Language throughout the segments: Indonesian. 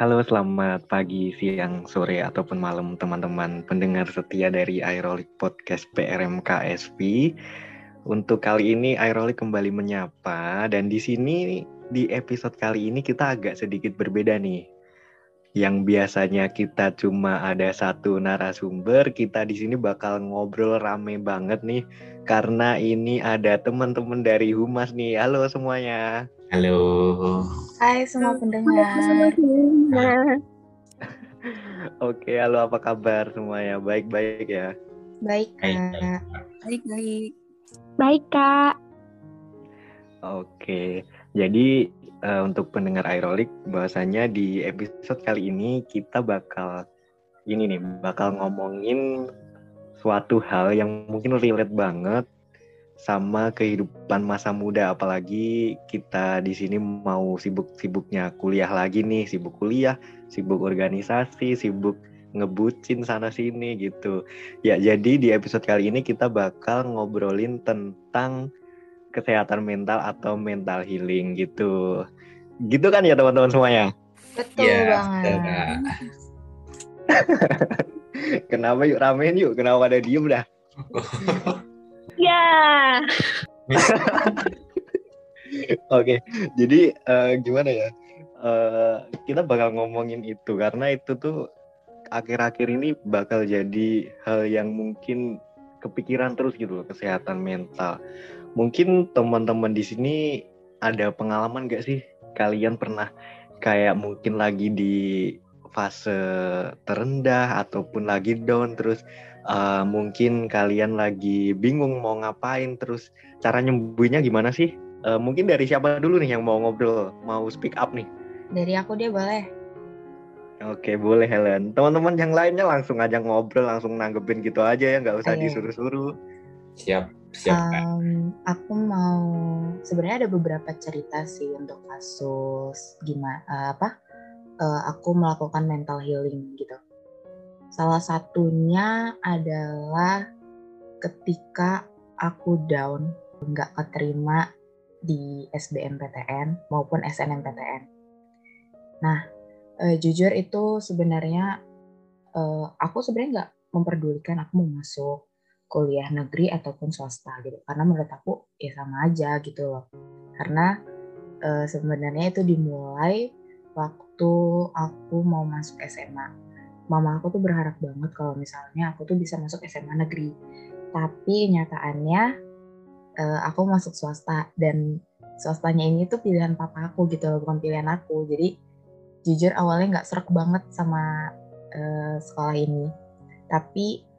Halo, selamat pagi, siang, sore, ataupun malam teman-teman pendengar setia dari Aerolik Podcast PRMKSP. Untuk kali ini Aerolik kembali menyapa dan di sini di episode kali ini kita agak sedikit berbeda nih. Yang biasanya kita cuma ada satu narasumber, kita di sini bakal ngobrol rame banget nih karena ini ada teman-teman dari Humas nih. Halo semuanya. Halo. Hai semua pendengar. Oke, halo apa kabar semuanya? Baik-baik ya. Baik, Baik, Kak. Baik-baik. Baik, Kak. Oke, jadi eh, untuk pendengar Aerolik, bahwasanya di episode kali ini kita bakal ini nih, bakal ngomongin suatu hal yang mungkin relate banget sama kehidupan masa muda, apalagi kita di sini mau sibuk-sibuknya kuliah lagi nih, sibuk kuliah, sibuk organisasi, sibuk ngebucin sana sini gitu. Ya, jadi di episode kali ini kita bakal ngobrolin tentang kesehatan mental atau mental healing gitu. Gitu kan ya teman-teman semuanya? Betul Ya, banget. betul. Kenapa yuk ramein yuk? Kenapa ada diem dah? Ya. Oke, jadi eh, gimana ya? Eh, kita bakal ngomongin itu karena itu tuh akhir-akhir ini bakal jadi hal yang mungkin kepikiran terus gitu loh kesehatan mental. Mungkin teman-teman di sini ada pengalaman gak sih kalian pernah kayak mungkin lagi di fase terendah ataupun lagi down terus eh, mungkin kalian lagi bingung mau ngapain terus cara nyembuhnya gimana sih? Eh, mungkin dari siapa dulu nih yang mau ngobrol, mau speak up nih? Dari aku dia boleh. Oke, boleh Helen. Teman-teman yang lainnya langsung aja ngobrol, langsung nanggepin gitu aja ya, nggak usah disuruh-suruh. Siap, Em, aku mau sebenarnya ada beberapa cerita sih untuk kasus gimana apa eh, aku melakukan mental healing gitu. Salah satunya adalah ketika aku down nggak keterima di SBMPTN maupun SNMPTN. Nah, eh, jujur itu sebenarnya eh, aku sebenarnya nggak memperdulikan aku mau masuk kuliah negeri ataupun swasta gitu. Karena menurut aku ya sama aja gitu loh. Karena eh, sebenarnya itu dimulai waktu aku mau masuk SMA mama aku tuh berharap banget kalau misalnya aku tuh bisa masuk SMA negeri. Tapi nyataannya eh, aku masuk swasta dan swastanya ini tuh pilihan papa aku gitu loh bukan pilihan aku. Jadi jujur awalnya nggak serak banget sama eh, sekolah ini. Tapi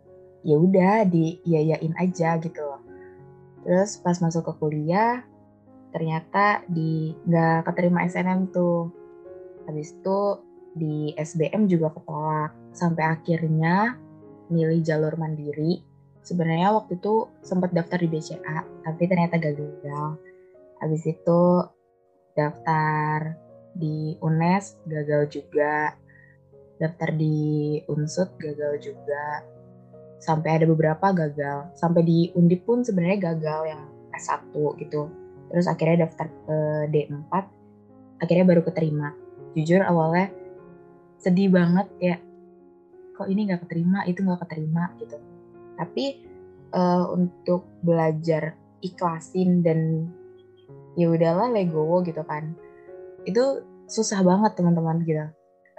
ya udah diiyain aja gitu loh. Terus pas masuk ke kuliah ternyata di nggak keterima SNM tuh. Habis itu di SBM juga ketolak sampai akhirnya milih jalur mandiri. Sebenarnya waktu itu sempat daftar di BCA tapi ternyata gagal. Habis itu daftar di UNES gagal juga. Daftar di Unsut gagal juga sampai ada beberapa gagal. Sampai di undip pun sebenarnya gagal yang S1 gitu. Terus akhirnya daftar ke D4 akhirnya baru keterima. Jujur awalnya sedih banget ya kok ini nggak keterima itu nggak keterima gitu. Tapi eh, untuk belajar ikhlasin dan ya udahlah legowo gitu kan itu susah banget teman-teman gitu.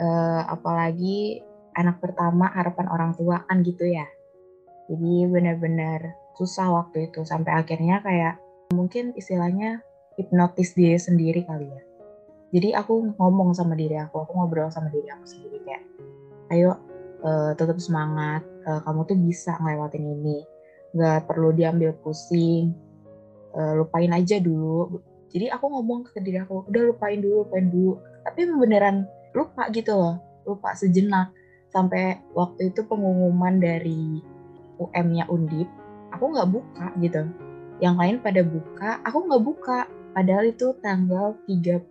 Eh, apalagi anak pertama harapan orang tua kan gitu ya jadi benar-benar susah waktu itu sampai akhirnya kayak mungkin istilahnya hipnotis diri sendiri kali ya. Jadi aku ngomong sama diri aku, aku ngobrol sama diri aku sendiri kayak, ayo eh, tetap semangat, eh, kamu tuh bisa ngelewatin ini, nggak perlu diambil pusing, eh, lupain aja dulu. Jadi aku ngomong ke diri aku, udah lupain dulu, lupain dulu. Tapi beneran lupa gitu loh, lupa sejenak. Sampai waktu itu pengumuman dari UM-nya Undip, aku nggak buka gitu. Yang lain pada buka, aku nggak buka. Padahal itu tanggal 30,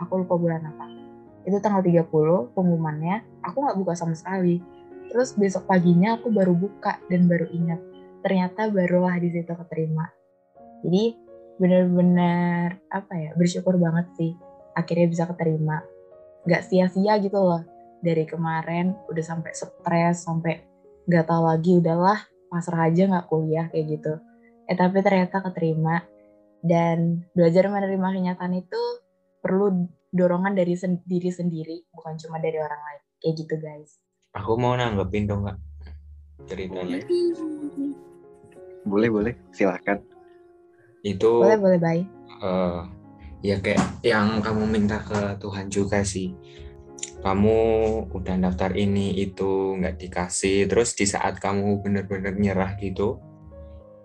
aku lupa bulan apa. Itu tanggal 30 pengumumannya, aku nggak buka sama sekali. Terus besok paginya aku baru buka dan baru ingat. Ternyata barulah di situ keterima. Jadi bener-bener apa ya bersyukur banget sih akhirnya bisa keterima nggak sia-sia gitu loh dari kemarin udah sampai stres sampai nggak tahu lagi udahlah pasrah aja nggak kuliah kayak gitu. Eh tapi ternyata keterima. Dan belajar menerima kenyataan itu perlu dorongan dari sen diri sendiri bukan cuma dari orang lain. Kayak gitu guys. Aku mau nanggepin dong kak. Ceritanya. Boleh. Boleh, silahkan. Itu boleh boleh bye. eh, ya kayak yang kamu minta ke Tuhan juga sih. Kamu udah daftar ini itu nggak dikasih, terus di saat kamu bener-bener nyerah gitu,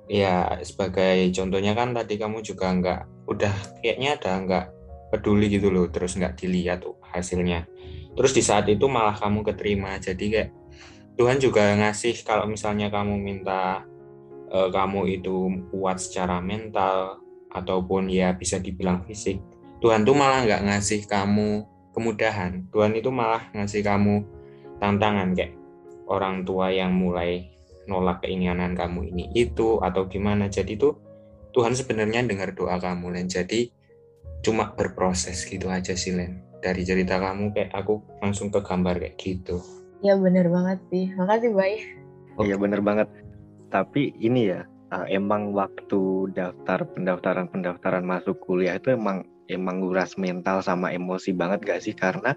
ya sebagai contohnya kan tadi kamu juga nggak udah kayaknya ada nggak peduli gitu loh, terus nggak dilihat tuh hasilnya. Terus di saat itu malah kamu keterima, jadi kayak Tuhan juga ngasih kalau misalnya kamu minta eh, kamu itu kuat secara mental ataupun ya bisa dibilang fisik, Tuhan tuh malah nggak ngasih kamu kemudahan. Tuhan itu malah ngasih kamu tantangan kayak orang tua yang mulai nolak keinginan kamu ini itu atau gimana. Jadi tuh Tuhan sebenarnya dengar doa kamu dan jadi cuma berproses gitu aja sih Len. Dari cerita kamu kayak aku langsung ke gambar kayak gitu. ya bener banget sih makasih bye Iya bener banget. Tapi ini ya, uh, emang waktu daftar pendaftaran pendaftaran masuk kuliah itu emang emang nguras mental sama emosi banget gak sih? Karena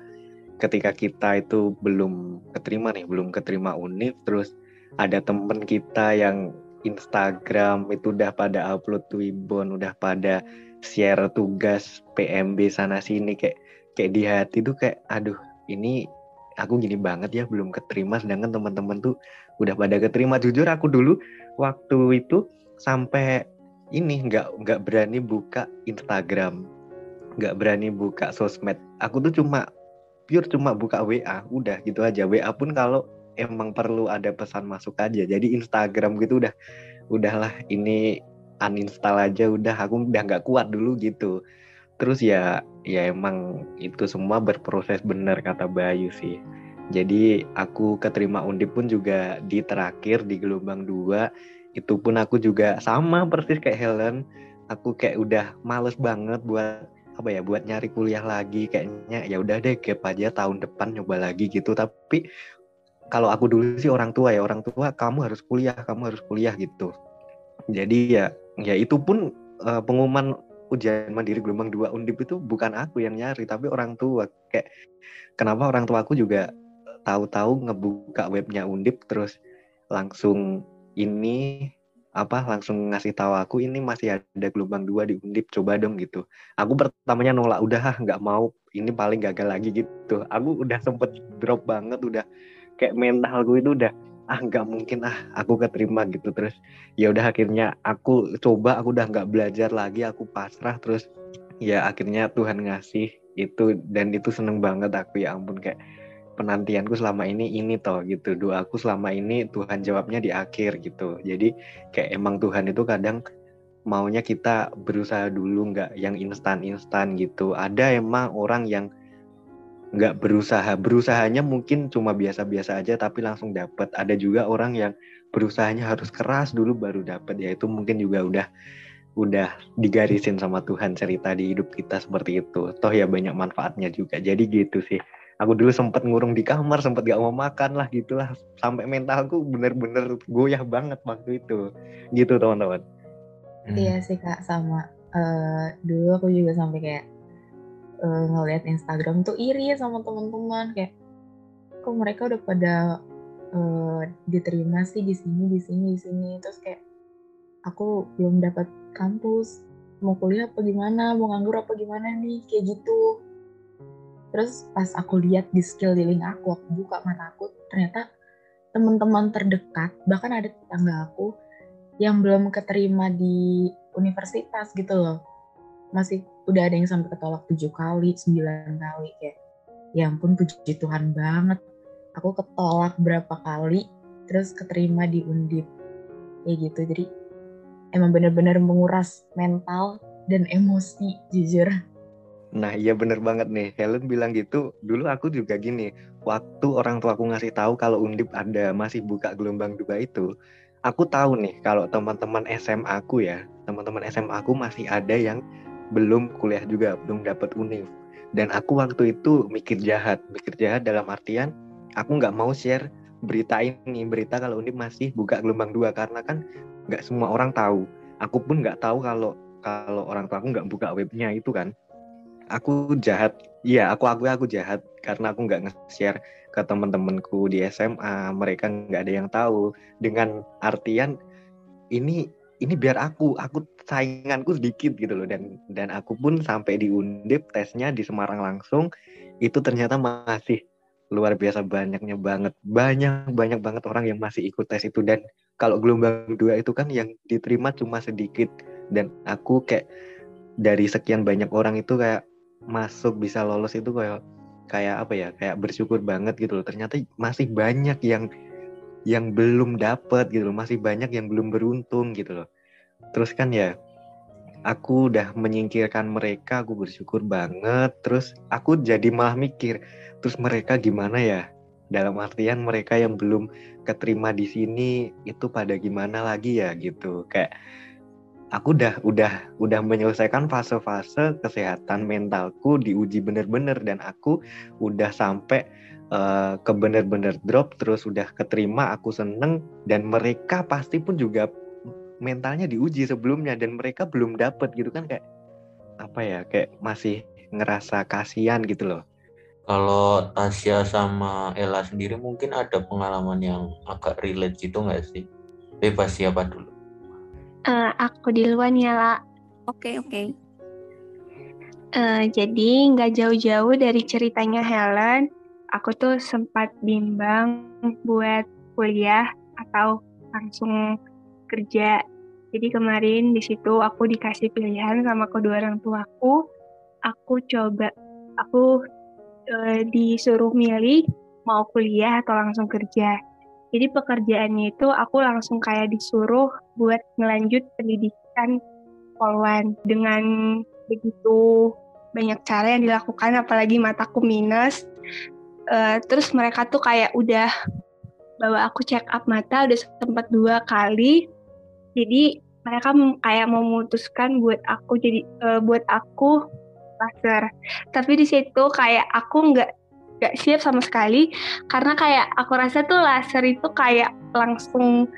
ketika kita itu belum keterima nih, belum keterima univ, terus ada temen kita yang Instagram itu udah pada upload Twibbon, udah pada share tugas PMB sana sini kayak kayak di hati tuh kayak aduh ini aku gini banget ya belum keterima. Sedangkan teman-teman tuh udah pada keterima. Jujur aku dulu waktu itu sampai ini nggak nggak berani buka Instagram nggak berani buka sosmed. Aku tuh cuma pure cuma buka WA udah gitu aja. WA pun kalau emang perlu ada pesan masuk aja. Jadi Instagram gitu udah udahlah ini uninstall aja udah. Aku udah nggak kuat dulu gitu. Terus ya ya emang itu semua berproses benar kata Bayu sih. Jadi aku keterima undip pun juga di terakhir di gelombang dua itu pun aku juga sama persis kayak Helen. Aku kayak udah males banget buat apa ya buat nyari kuliah lagi kayaknya ya udah deh gap aja tahun depan nyoba lagi gitu. Tapi kalau aku dulu sih orang tua ya orang tua kamu harus kuliah kamu harus kuliah gitu. Jadi ya ya itu pun uh, pengumuman ujian mandiri gelombang dua undip itu bukan aku yang nyari tapi orang tua. Kayak kenapa orang tua aku juga tahu-tahu ngebuka webnya undip terus langsung ini apa langsung ngasih tahu aku ini masih ada gelombang dua di undip coba dong gitu. Aku pertamanya nolak udah ah nggak mau ini paling gagal lagi gitu. Aku udah sempet drop banget udah kayak mentalku itu udah ah nggak mungkin ah aku keterima gitu. Terus ya udah akhirnya aku coba aku udah nggak belajar lagi aku pasrah terus ya akhirnya Tuhan ngasih itu dan itu seneng banget aku ya ampun kayak penantianku selama ini ini toh gitu. Doaku selama ini Tuhan jawabnya di akhir gitu. Jadi kayak emang Tuhan itu kadang maunya kita berusaha dulu nggak yang instan instan gitu. Ada emang orang yang nggak berusaha. Berusahanya mungkin cuma biasa-biasa aja tapi langsung dapat ada juga orang yang berusahanya harus keras dulu baru dapat ya itu mungkin juga udah udah digarisin sama Tuhan cerita di hidup kita seperti itu. Toh ya banyak manfaatnya juga. Jadi gitu sih aku dulu sempet ngurung di kamar sempet gak mau makan lah gitulah. Sampai mentalku bener-bener goyah banget waktu itu. Gitu teman-teman. Hmm. Iya sih kak sama. Eh, dulu aku juga sampai kayak eh, ngeliat Instagram tuh iri sama teman-teman. Kayak kok mereka udah pada eh, diterima sih di sini di sini di sini. Terus kayak aku belum dapat kampus. Mau kuliah apa gimana? Mau nganggur apa gimana nih? Kayak gitu terus pas aku lihat di skill di link aku aku buka mata aku ternyata teman-teman terdekat bahkan ada tetangga aku yang belum keterima di universitas gitu loh. Masih udah ada yang sampai ketolak tujuh kali sembilan kali kayak ya ampun puji Tuhan banget. Aku ketolak berapa kali terus keterima di undip. Kayak gitu jadi emang bener-bener menguras mental dan emosi jujur Nah iya bener banget nih Helen bilang gitu. Dulu aku juga gini Waktu orang tua aku ngasih tahu kalau Undip ada masih buka gelombang dua itu Aku tahu nih kalau teman-teman SMA aku ya Teman-teman SMA aku masih ada yang belum kuliah juga belum dapat univ dan aku waktu itu mikir jahat mikir jahat dalam artian aku nggak mau share berita ini berita kalau univ masih buka gelombang dua karena kan nggak semua orang tahu. Aku pun nggak tahu kalau kalau orang tua aku nggak buka webnya itu kan aku jahat. Iya aku aku aku jahat karena aku nggak nge-share ke teman-temanku di SMA mereka nggak ada yang tahu. Dengan artian ini ini biar aku aku sainganku sedikit gitu loh. Dan dan aku pun sampai di Undip tesnya di Semarang langsung itu ternyata masih luar biasa banyaknya banget. Banyak banyak banget orang yang masih ikut tes itu. Dan kalau gelombang dua itu kan yang diterima cuma sedikit. Dan aku kayak dari sekian banyak orang itu kayak masuk bisa lolos itu kayak kayak apa ya kayak bersyukur banget gitu loh. Ternyata masih banyak yang yang belum dapet gitu loh. Masih banyak yang belum beruntung gitu loh. Terus kan ya aku udah menyingkirkan mereka aku bersyukur banget. Terus aku jadi malah mikir terus mereka gimana ya? Dalam artian mereka yang belum keterima di sini itu pada gimana lagi ya gitu. Kayak aku udah udah udah menyelesaikan fase-fase kesehatan mentalku diuji bener-bener dan aku udah sampai uh, ke bener-bener drop terus udah keterima aku seneng dan mereka pasti pun juga mentalnya diuji sebelumnya dan mereka belum dapet gitu kan kayak apa ya kayak masih ngerasa kasihan gitu loh. Kalau Tasya sama Ella sendiri mungkin ada pengalaman yang agak relate gitu nggak sih? Bebas siapa dulu Uh, aku duluan ya, La. Oke, okay, oke. Okay. Uh, jadi nggak jauh-jauh dari ceritanya Helen, aku tuh sempat bimbang buat kuliah atau langsung kerja. Jadi kemarin di situ aku dikasih pilihan sama kedua orang tuaku. Aku coba, aku uh, disuruh milih mau kuliah atau langsung kerja. Jadi pekerjaannya itu aku langsung kayak disuruh buat ngelanjut pendidikan polwan dengan begitu banyak cara yang dilakukan apalagi mataku minus. Uh, terus mereka tuh kayak udah bawa aku check up mata udah sempat dua kali. Jadi mereka kayak memutuskan buat aku jadi uh, buat aku laser. Tapi di situ kayak aku nggak gak siap sama sekali. Karena kayak aku rasa tuh laser itu kayak langsung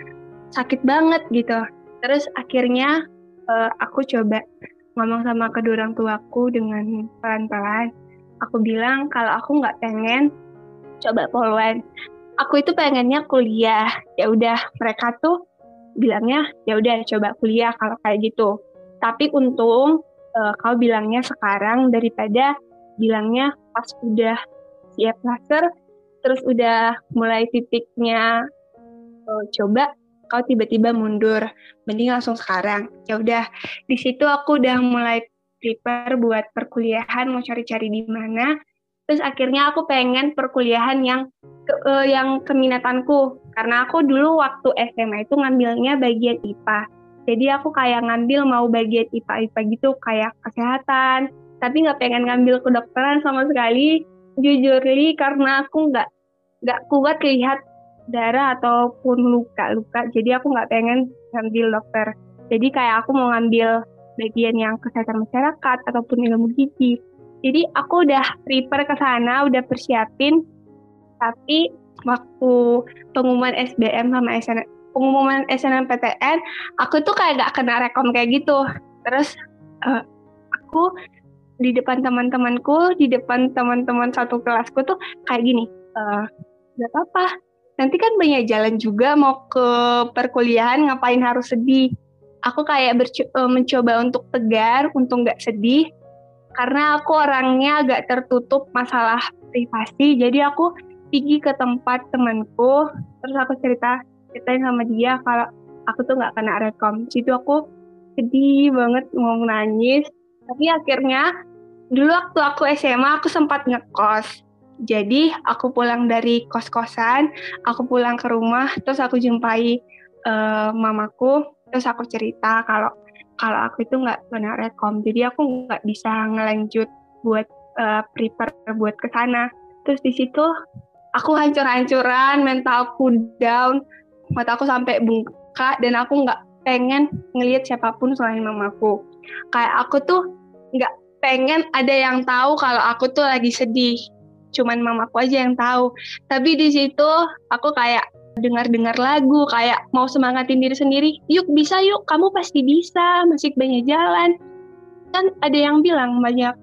sakit banget gitu. Terus akhirnya uh, aku coba ngomong sama kedua orang tuaku dengan pelan-pelan. Aku bilang kalau aku nggak pengen coba poluan aku itu pengennya kuliah. Ya udah mereka tuh bilangnya ya udah coba kuliah kalau kayak gitu. Tapi untung uh, kau bilangnya sekarang daripada bilangnya pas udah siap laser terus udah mulai titiknya oh, coba kau tiba-tiba mundur. Mending langsung sekarang. Ya udah di situ aku udah mulai prepare buat perkuliahan mau cari-cari di mana. Terus akhirnya aku pengen perkuliahan yang ke, uh, yang keminatanku. Karena aku dulu waktu SMA itu ngambilnya bagian IPA jadi aku kayak ngambil mau bagian IPA IPA gitu kayak kesehatan. Tapi nggak pengen ngambil kedokteran sama sekali jujur li karena aku nggak nggak kuat lihat darah ataupun luka-luka jadi aku nggak pengen ngambil dokter. Jadi kayak aku mau ngambil bagian yang kesehatan masyarakat ataupun ilmu gizi. Jadi aku udah prepare ke sana udah persiapin. Tapi waktu pengumuman SBM sama SN, pengumuman SNMPTN aku tuh kayak gak kena rekom kayak gitu. Terus uh, aku di depan teman-temanku, di depan teman-teman satu kelasku tuh kayak gini, uh, apa-apa, nanti kan banyak jalan juga mau ke perkuliahan, ngapain harus sedih. Aku kayak uh, mencoba untuk tegar, untuk gak sedih, karena aku orangnya agak tertutup masalah privasi, jadi aku pergi ke tempat temanku, terus aku cerita, ceritain sama dia kalau aku tuh gak kena rekom. Situ aku sedih banget mau nangis, tapi akhirnya dulu waktu aku SMA aku sempat ngekos. Jadi aku pulang dari kos-kosan, aku pulang ke rumah, terus aku jumpai uh, mamaku, terus aku cerita kalau kalau aku itu nggak kena rekom, jadi aku nggak bisa ngelanjut buat uh, prepare buat ke sana. Terus di situ aku hancur-hancuran, mentalku down, mataku sampai bengkak dan aku nggak pengen ngelihat siapa pun selain mamaku. Kayak aku tuh nggak pengen ada yang tahu kalau aku tuh lagi sedih. Cuman mamaku aja yang tahu. Tapi di situ aku kayak dengar-dengar lagu, kayak mau semangatin diri sendiri. Yuk bisa yuk, kamu pasti bisa, masih banyak jalan. Kan ada yang bilang banyak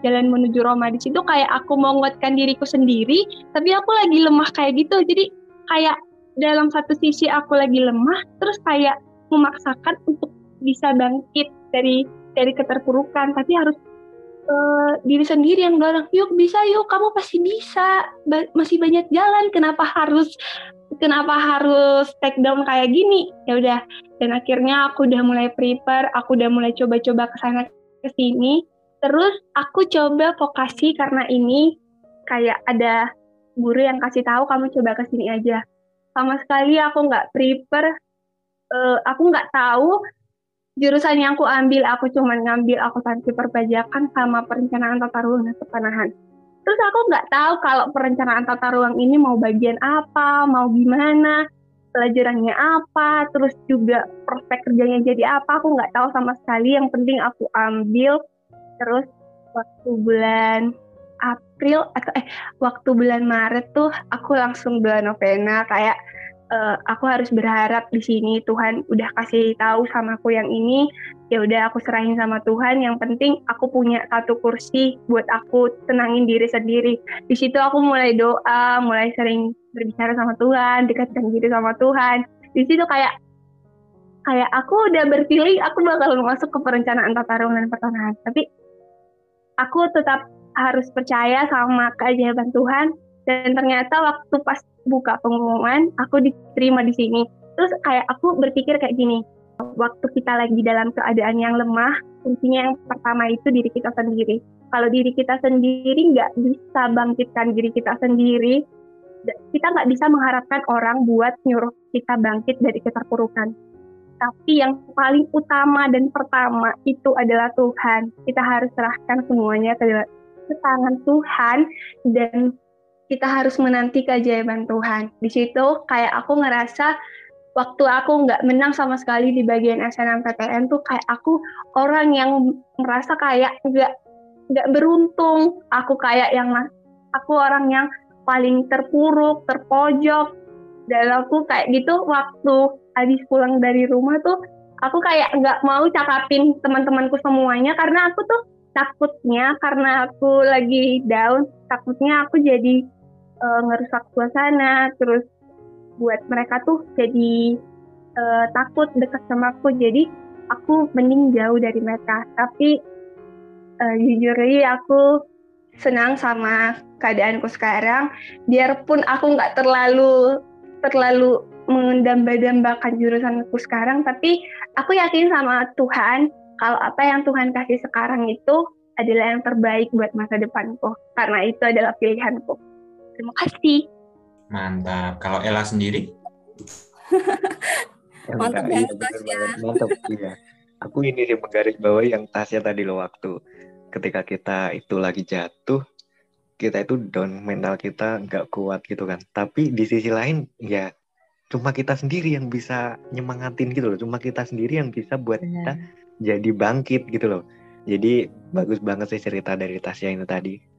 jalan menuju Roma di situ kayak aku mau nguatkan diriku sendiri, tapi aku lagi lemah kayak gitu. Jadi kayak dalam satu sisi aku lagi lemah, terus kayak memaksakan untuk bisa bangkit dari dari keterpurukan, tapi harus uh, diri sendiri yang dorong yuk bisa yuk kamu pasti bisa. Ba masih banyak jalan kenapa harus kenapa harus take down kayak gini? Ya udah dan akhirnya aku udah mulai prepare aku udah mulai coba-coba ke sana ke sini. Terus aku coba vokasi karena ini kayak ada guru yang kasih tahu kamu coba ke sini aja. Sama sekali aku nggak prepare uh, aku nggak tahu jurusan yang aku ambil aku cuma ngambil akuntansi perpajakan sama perencanaan tata ruang dan kepanahan. Terus aku nggak tahu kalau perencanaan tata ruang ini mau bagian apa, mau gimana, pelajarannya apa, terus juga prospek kerjanya jadi apa, aku nggak tahu sama sekali. Yang penting aku ambil, terus waktu bulan April atau eh waktu bulan Maret tuh aku langsung bulan novena kayak uh, aku harus berharap di sini Tuhan udah kasih tahu sama aku yang ini ya udah aku serahin sama Tuhan. Yang penting aku punya satu kursi buat aku tenangin diri sendiri. Di situ aku mulai doa mulai sering berbicara sama Tuhan dekatkan diri sama Tuhan. Di situ kayak kayak aku udah berpilih aku bakal masuk ke perencanaan tata ruang dan pertanahan. Tapi aku tetap harus percaya sama keajaiban Tuhan dan ternyata waktu pas buka pengumuman aku diterima di sini. Terus kayak aku berpikir kayak gini waktu kita lagi dalam keadaan yang lemah kuncinya yang pertama itu diri kita sendiri. Kalau diri kita sendiri nggak bisa bangkitkan diri kita sendiri kita nggak bisa mengharapkan orang buat nyuruh kita bangkit dari keterpurukan. Tapi yang paling utama dan pertama itu adalah Tuhan. Kita harus serahkan semuanya ke, tangan Tuhan dan kita harus menanti keajaiban Tuhan. Di situ kayak aku ngerasa waktu aku nggak menang sama sekali di bagian SNMPTN tuh kayak aku orang yang merasa kayak nggak nggak beruntung. Aku kayak yang aku orang yang paling terpuruk, terpojok. Dan aku kayak gitu waktu habis pulang dari rumah tuh aku kayak nggak mau cakapin teman-temanku semuanya karena aku tuh takutnya karena aku lagi down takutnya aku jadi uh, ngerusak suasana terus buat mereka tuh jadi uh, takut dekat sama aku. Jadi aku mending jauh dari mereka. Tapi uh, jujur aja aku senang sama keadaanku sekarang. Biarpun aku nggak terlalu terlalu mendamba-dambakan jurusanku sekarang tapi aku yakin sama Tuhan kalau apa yang Tuhan kasih sekarang itu adalah yang terbaik buat masa depanku. Karena itu adalah pilihanku Terima kasih. Mantap. Kalau Ella sendiri? Mantap ya, Tasya. Mantap, iya. Aku ini sih menggaris bawah yang Tasya tadi lo waktu ketika kita itu lagi jatuh, kita itu down mental kita nggak kuat gitu kan. Tapi di sisi lain ya cuma kita sendiri yang bisa nyemangatin gitu loh. Cuma kita sendiri yang bisa buat Benar. kita jadi bangkit gitu loh. Jadi bagus banget sih cerita dari Tasya ini tadi.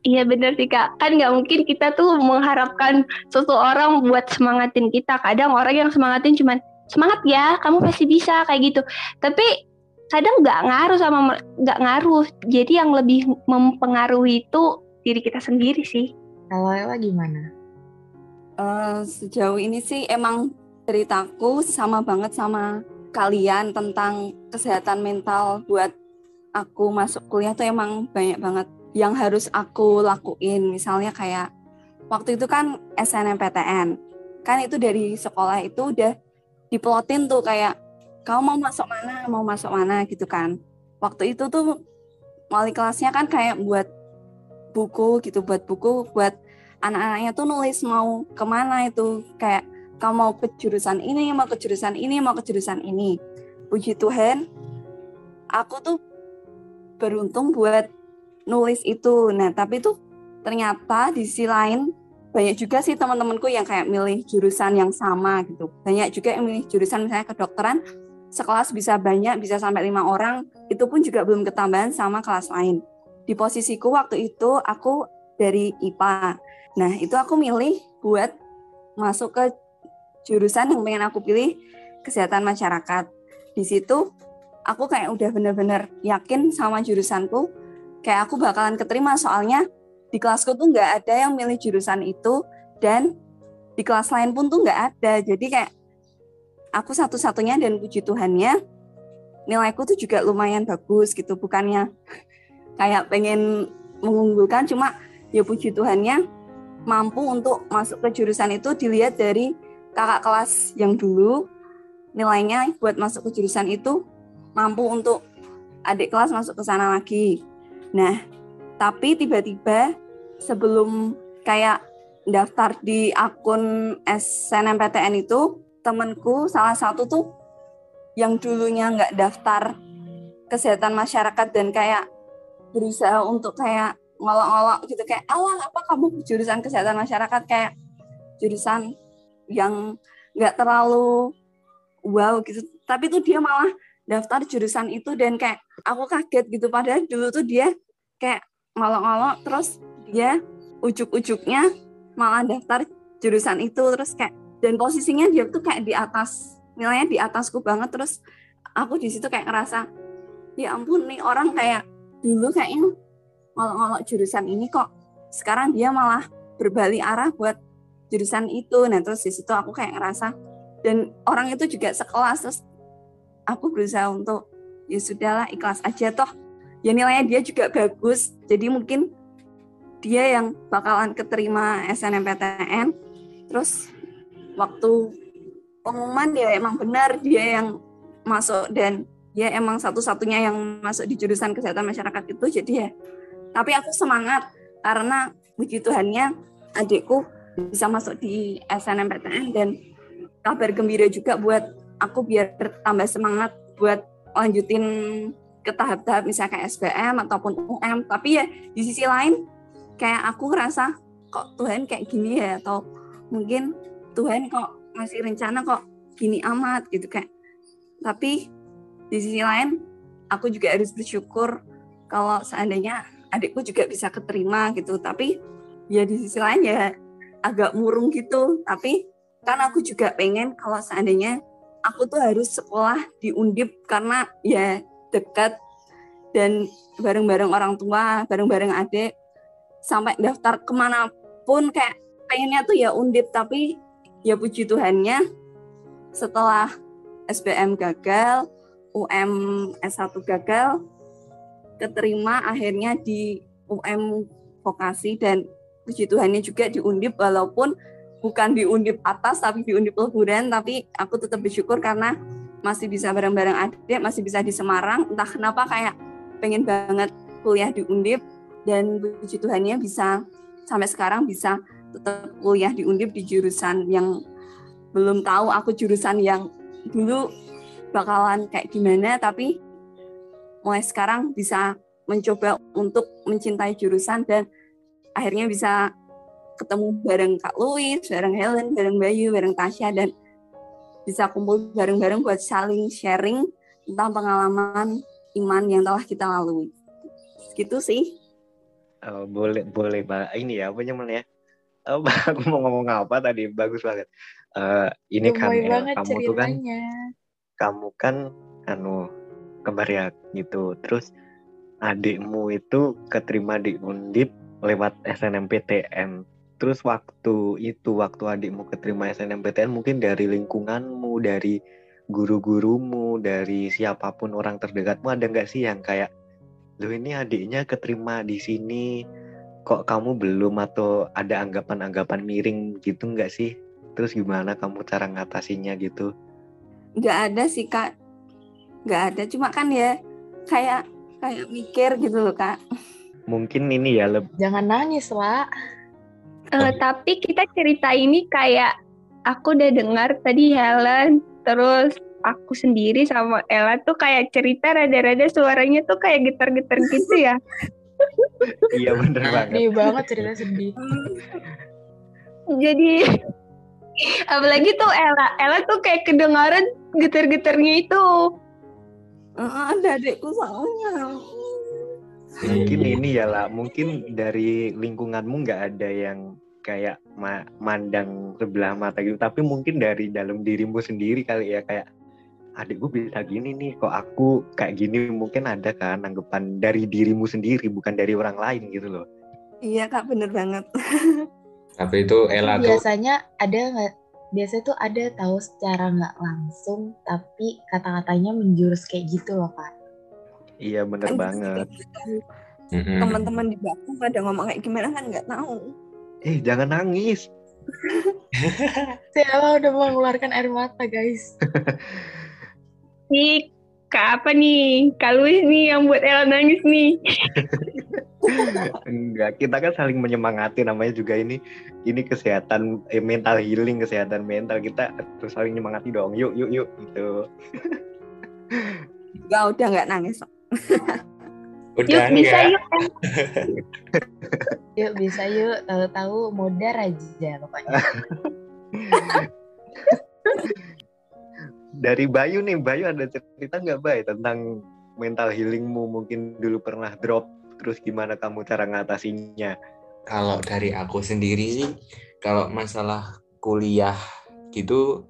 Iya bener sih kak, kan nggak mungkin kita tuh mengharapkan seseorang buat semangatin kita. Kadang orang yang semangatin cuman semangat ya, kamu pasti bisa kayak gitu. Tapi kadang nggak ngaruh sama nggak ngaruh. Jadi yang lebih mempengaruhi itu diri kita sendiri sih. Kalau Ella gimana? Uh, sejauh ini sih emang ceritaku sama banget sama kalian tentang kesehatan mental buat aku masuk kuliah tuh emang banyak banget yang harus aku lakuin. Misalnya kayak waktu itu kan SNMPTN kan itu dari sekolah itu udah diplotin tuh kayak kamu mau masuk mana mau masuk mana gitu kan. Waktu itu tuh wali kelasnya kan kayak buat buku gitu buat buku buat anak-anaknya tuh nulis mau ke mana itu. Kayak kamu mau ke jurusan ini mau ke jurusan ini mau ke jurusan ini. Puji Tuhan aku tuh beruntung buat nulis itu. Nah, tapi tuh ternyata di sisi lain banyak juga sih teman-temanku yang kayak milih jurusan yang sama gitu. Banyak juga yang milih jurusan misalnya kedokteran, sekelas bisa banyak, bisa sampai lima orang, itu pun juga belum ketambahan sama kelas lain. Di posisiku waktu itu aku dari IPA. Nah, itu aku milih buat masuk ke jurusan yang pengen aku pilih kesehatan masyarakat. Di situ aku kayak udah bener-bener yakin sama jurusanku, kayak aku bakalan keterima soalnya di kelasku tuh nggak ada yang milih jurusan itu dan di kelas lain pun tuh nggak ada. Jadi kayak aku satu-satunya dan puji Tuhannya nilaiku tuh juga lumayan bagus gitu, bukannya kayak pengen mengunggulkan, cuma ya puji Tuhannya mampu untuk masuk ke jurusan itu dilihat dari kakak kelas yang dulu nilainya buat masuk ke jurusan itu mampu untuk adik kelas masuk ke sana lagi. Nah, tapi tiba-tiba sebelum kayak daftar di akun SNMPTN itu, temenku salah satu tuh yang dulunya nggak daftar kesehatan masyarakat dan kayak berusaha untuk kayak ngolok-ngolok gitu kayak awal apa kamu jurusan kesehatan masyarakat? Kayak jurusan yang nggak terlalu wow gitu. Tapi tuh dia malah daftar jurusan itu dan kayak aku kaget gitu. Padahal dulu tuh dia kayak ngolok-ngolok terus dia ujuk-ujuknya malah daftar jurusan itu. Terus kayak dan posisinya dia tuh kayak di atas nilainya di atasku banget. Terus aku di situ kayak ngerasa ya ampun nih orang kayak dulu kayaknya ngolok-ngolok jurusan ini kok sekarang dia malah berbalik arah buat jurusan itu. Nah terus di situ aku kayak ngerasa dan orang itu juga sekelas terus aku berusaha untuk ya sudahlah ikhlas aja toh. Ya nilainya dia juga bagus jadi mungkin dia yang bakalan keterima SNMPTN terus waktu pengumuman dia emang benar dia yang masuk dan dia emang satu-satunya yang masuk di jurusan kesehatan masyarakat itu jadi ya. Tapi aku semangat karena puji Tuhannya adikku bisa masuk di SNMPTN dan kabar gembira juga buat aku biar tambah semangat buat lanjutin ke tahap-tahap misalnya kayak SBM ataupun UM tapi ya di sisi lain kayak aku ngerasa kok Tuhan kayak gini ya? Atau mungkin Tuhan kok masih rencana kok gini amat gitu kayak. Tapi di sisi lain aku juga harus bersyukur kalau seandainya adikku juga bisa keterima gitu. Tapi ya di sisi lain ya agak murung gitu. Tapi kan aku juga pengen kalau seandainya aku tuh harus sekolah di Undip karena ya dekat dan bareng-bareng orang tua bareng-bareng adik sampai daftar ke mana pun kayak pengennya tuh ya Undip tapi ya puji Tuhannya setelah SBM gagal, UM S1 gagal, keterima akhirnya di UM vokasi dan puji Tuhannya juga di Undip walaupun bukan di Undip atas tapi di Undip leburan tapi aku tetap bersyukur karena masih bisa bareng-bareng adik, masih bisa di Semarang. Entah kenapa kayak pengen banget kuliah di Undip. Dan puji Tuhannya bisa sampai sekarang bisa tetap kuliah di Undip di jurusan yang belum tahu aku jurusan yang dulu bakalan kayak gimana. Tapi mulai sekarang bisa mencoba untuk mencintai jurusan dan akhirnya bisa ketemu bareng Kak Louis, bareng Helen, bareng Bayu, bareng Tasya dan bisa kumpul bareng-bareng buat saling sharing tentang pengalaman iman yang telah kita lalui. Gitu sih. Oh, boleh boleh Pak. Ini ya apa namanya? Oh, aku mau ngomong apa tadi? Bagus banget. Uh, ini kan ya, kamu ceritanya. tuh kan kamu kan anu kembar ya gitu. Terus adikmu itu keterima di Undip lewat SNMPTN. Terus waktu itu waktu adikmu keterima SNMPTN mungkin dari lingkunganmu, dari guru-gurumu, dari siapa pun orang terdekatmu ada nggak sih yang kayak lo ini adiknya keterima di sini kok kamu belum? Atau ada anggapan-anggapan miring gitu nggak sih? Terus gimana kamu cara ngatasinya gitu? Nggak ada sih kak. Nggak ada. Cuma kan ya kayak kayak mikir gitu loh kak. Mungkin ini ya lebih jangan nangis lah uh, tapi kita cerita ini kayak aku udah dengar tadi Helen terus aku sendiri sama Ella tuh kayak cerita rada-rada suaranya tuh kayak getar-getar gitu ya. iya bener banget. Iya banget cerita sedih. Jadi Apalagi tuh Ella, Ella tuh kayak kedengaran getar-getarnya itu. Ah, ada adekku soalnya. Mungkin Iya. ini ya lah, mungkin dari lingkunganmu nggak ada yang kayak ma- mandang sebelah mata gitu, tapi mungkin dari dalam dirimu sendiri kali ya kayak adik gue bisa gini nih, kok aku kayak gini mungkin ada kan anggapan dari dirimu sendiri bukan dari orang lain gitu loh. Iya kak bener banget. Tapi itu Ella tuh biasanya ada nggak biasanya tuh ada tahu secara nggak langsung tapi kata-katanya menjurus kayak gitu loh kak Iya bener Kan banget. Mm-mm. Teman-teman di belakang pada ngomong kayak gimana kan nggak tahu. Eh jangan nangis. Saya udah mengeluarkan air mata guys Nih, Kak apa nih? Kak Luis nih yang buat Ella nangis nih. Enggak, kita kan saling menyemangati namanya juga ini ini kesehatan eh, mental healing, kesehatan mental kita harus saling menyemangati dong. Yuk, yuk, yuk gitu. Enggak udah nggak nangis. Yuk udah bisa enggak? yuk. yuk bisa yuk tahu-tahu modar aja pokoknya Dari Bayu nih, Bayu ada cerita nggak Bay tentang mental healingmu mungkin dulu pernah drop terus gimana kamu cara ngatasinya? Kalau dari aku sendiri sih, kalau masalah kuliah gitu,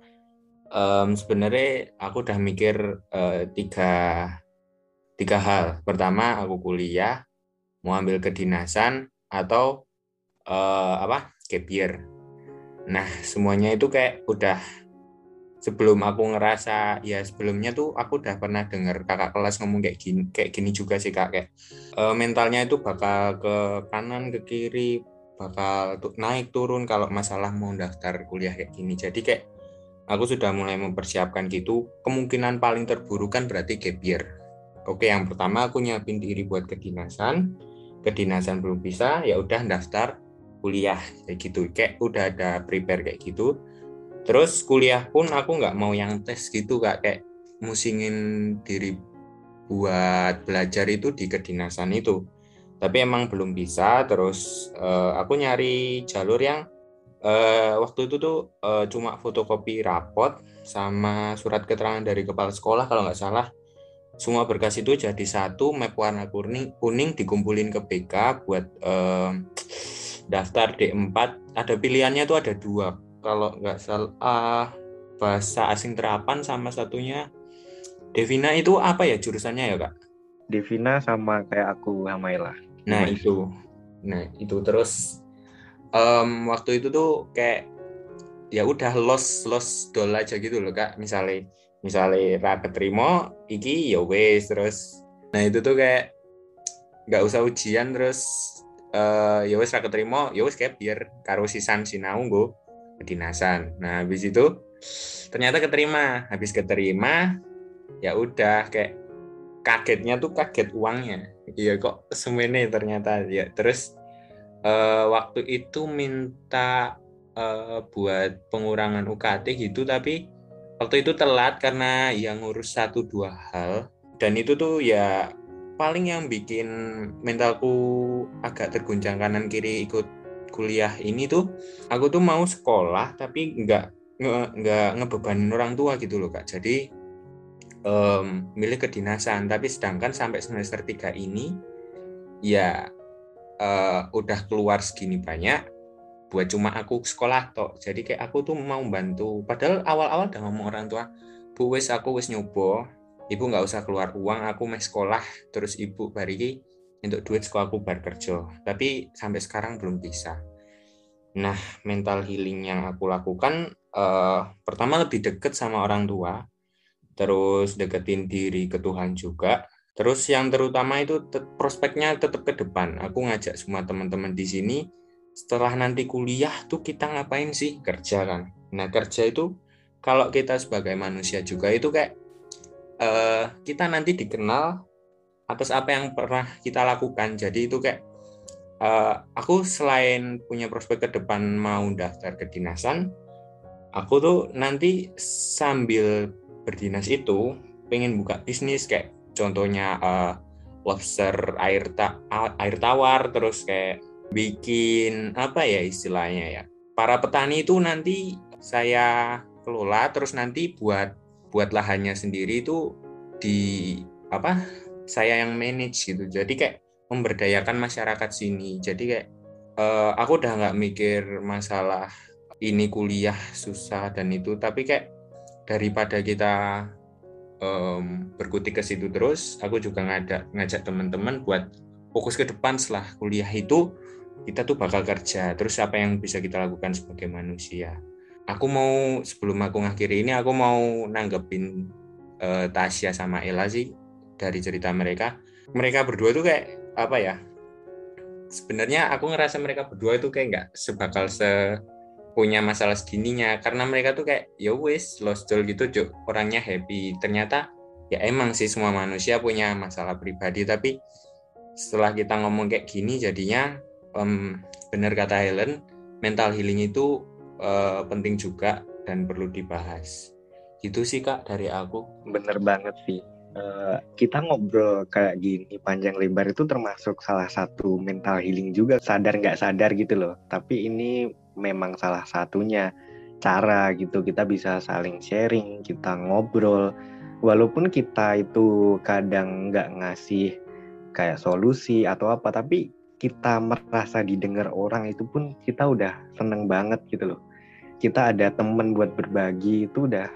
em, sebenarnya aku udah mikir eh, tiga tiga hal. Pertama, aku kuliah, mau ambil kedinasan atau eh, apa gap. Nah, semuanya itu kayak udah sebelum aku ngerasa ya sebelumnya tuh aku udah pernah dengar kakak kelas ngomong kayak gini kayak gini juga sih kak kayak eh, mentalnya itu bakal ke kanan ke kiri bakal naik turun kalau masalah mau daftar kuliah kayak gini jadi kayak aku sudah mulai mempersiapkan gitu kemungkinan paling terburuk kan berarti gap year oke yang pertama aku nyiapin diri buat kedinasan. Kedinasan belum bisa ya udah daftar kuliah kayak gitu. Kayak udah ada prepare kayak gitu. Terus kuliah pun aku nggak mau yang tes gitu kak. Kayak musingin diri buat belajar itu di kedinasan itu. Tapi emang belum bisa terus eh, aku nyari jalur yang eh, waktu itu tuh eh, cuma fotokopi rapot sama surat keterangan dari kepala sekolah kalau nggak salah semua berkas itu jadi satu map warna kuning kuning dikumpulin ke BK buat eh, daftar D4 ada pilihannya tuh ada dua kalau nggak salah ah, bahasa asing terapan sama satunya Devina itu apa ya jurusannya ya kak? Devina sama kayak aku Hamaila. Nah Gimana? itu, nah itu terus em, waktu itu tuh kayak ya udah los los dol aja gitu loh kak. Misalnya misalnya ra keterima, iki ya wes terus. Nah itu tuh kayak nggak usah ujian terus eh ya wes ra keterima, ya wes kayak biar karo sisan sinau nggo kedinasan. Nah habis itu ternyata keterima, habis keterima ya udah kayak kagetnya tuh kaget uangnya iya kok semene ternyata ya terus eh, waktu itu minta eh, buat pengurangan UKT gitu tapi waktu itu telat karena yang ngurus satu dua hal. Dan itu tuh ya paling yang bikin mentalku agak terguncang kanan kiri ikut kuliah ini tuh. Aku tuh mau sekolah tapi nggak nggak ngebebanin orang tua gitu loh kak. Jadi em, milih kedinasan. Tapi sedangkan sampai semester 3 ini ya eh, udah keluar segini banyak buat cuma aku sekolah toh jadi kayak aku tuh mau bantu. Padahal awal-awal udah ngomong orang tua bu wes aku wes nyoba. Ibu nggak usah keluar uang aku mau sekolah. Terus ibu bariki untuk duit sekolah aku bar kerja. Tapi sampai sekarang belum bisa. Nah mental healing yang aku lakukan eh, pertama lebih deket sama orang tua terus deketin diri ke Tuhan juga. Terus yang terutama itu prospeknya tetap ke depan. Aku ngajak semua teman-teman di sini setelah nanti kuliah tuh kita ngapain sih kerja kan. Nah kerja itu kalau kita sebagai manusia juga itu kayak eh, kita nanti dikenal atas apa yang pernah kita lakukan. Jadi itu kayak eh, aku selain punya prospek ke depan mau daftar kedinasan, aku tuh nanti sambil berdinas itu pengen buka bisnis kayak contohnya eh, lobster air ta air tawar terus kayak bikin apa ya istilahnya ya para petani itu nanti saya kelola terus nanti buat buat lahannya sendiri itu di apa saya yang manage gitu. Jadi kayak memberdayakan masyarakat sini. Jadi kayak uh, aku udah nggak mikir masalah ini kuliah susah dan itu tapi kayak daripada kita um, berkutik ke situ terus aku juga ngajak ngajak teman-teman buat fokus ke depan setelah kuliah itu kita tuh bakal kerja. Terus apa yang bisa kita lakukan sebagai manusia? Aku mau sebelum aku ngakhiri ini aku mau nanggepin uh, Tasya sama Ella sih dari cerita mereka. Mereka berdua tuh kayak apa ya sebenarnya aku ngerasa mereka berdua itu kayak nggak sebakal se punya masalah segininya. Karena mereka tuh kayak ya wis lost doll gitu cuk. Orangnya happy. Ternyata ya emang sih semua manusia punya masalah pribadi. Tapi setelah kita ngomong kayak gini jadinya um, benar kata Helen mental healing itu uh, penting juga dan perlu dibahas. Gitu sih kak dari aku. Bener banget sih. Uh, kita ngobrol kayak gini panjang lebar itu termasuk salah satu mental healing juga sadar nggak sadar gitu loh. Tapi ini memang salah satunya cara gitu kita bisa saling sharing, kita ngobrol. Walaupun kita itu kadang nggak ngasih kayak solusi atau apa, tapi kita merasa didengar orang itu pun kita udah seneng banget gitu loh. Kita ada temen buat berbagi itu udah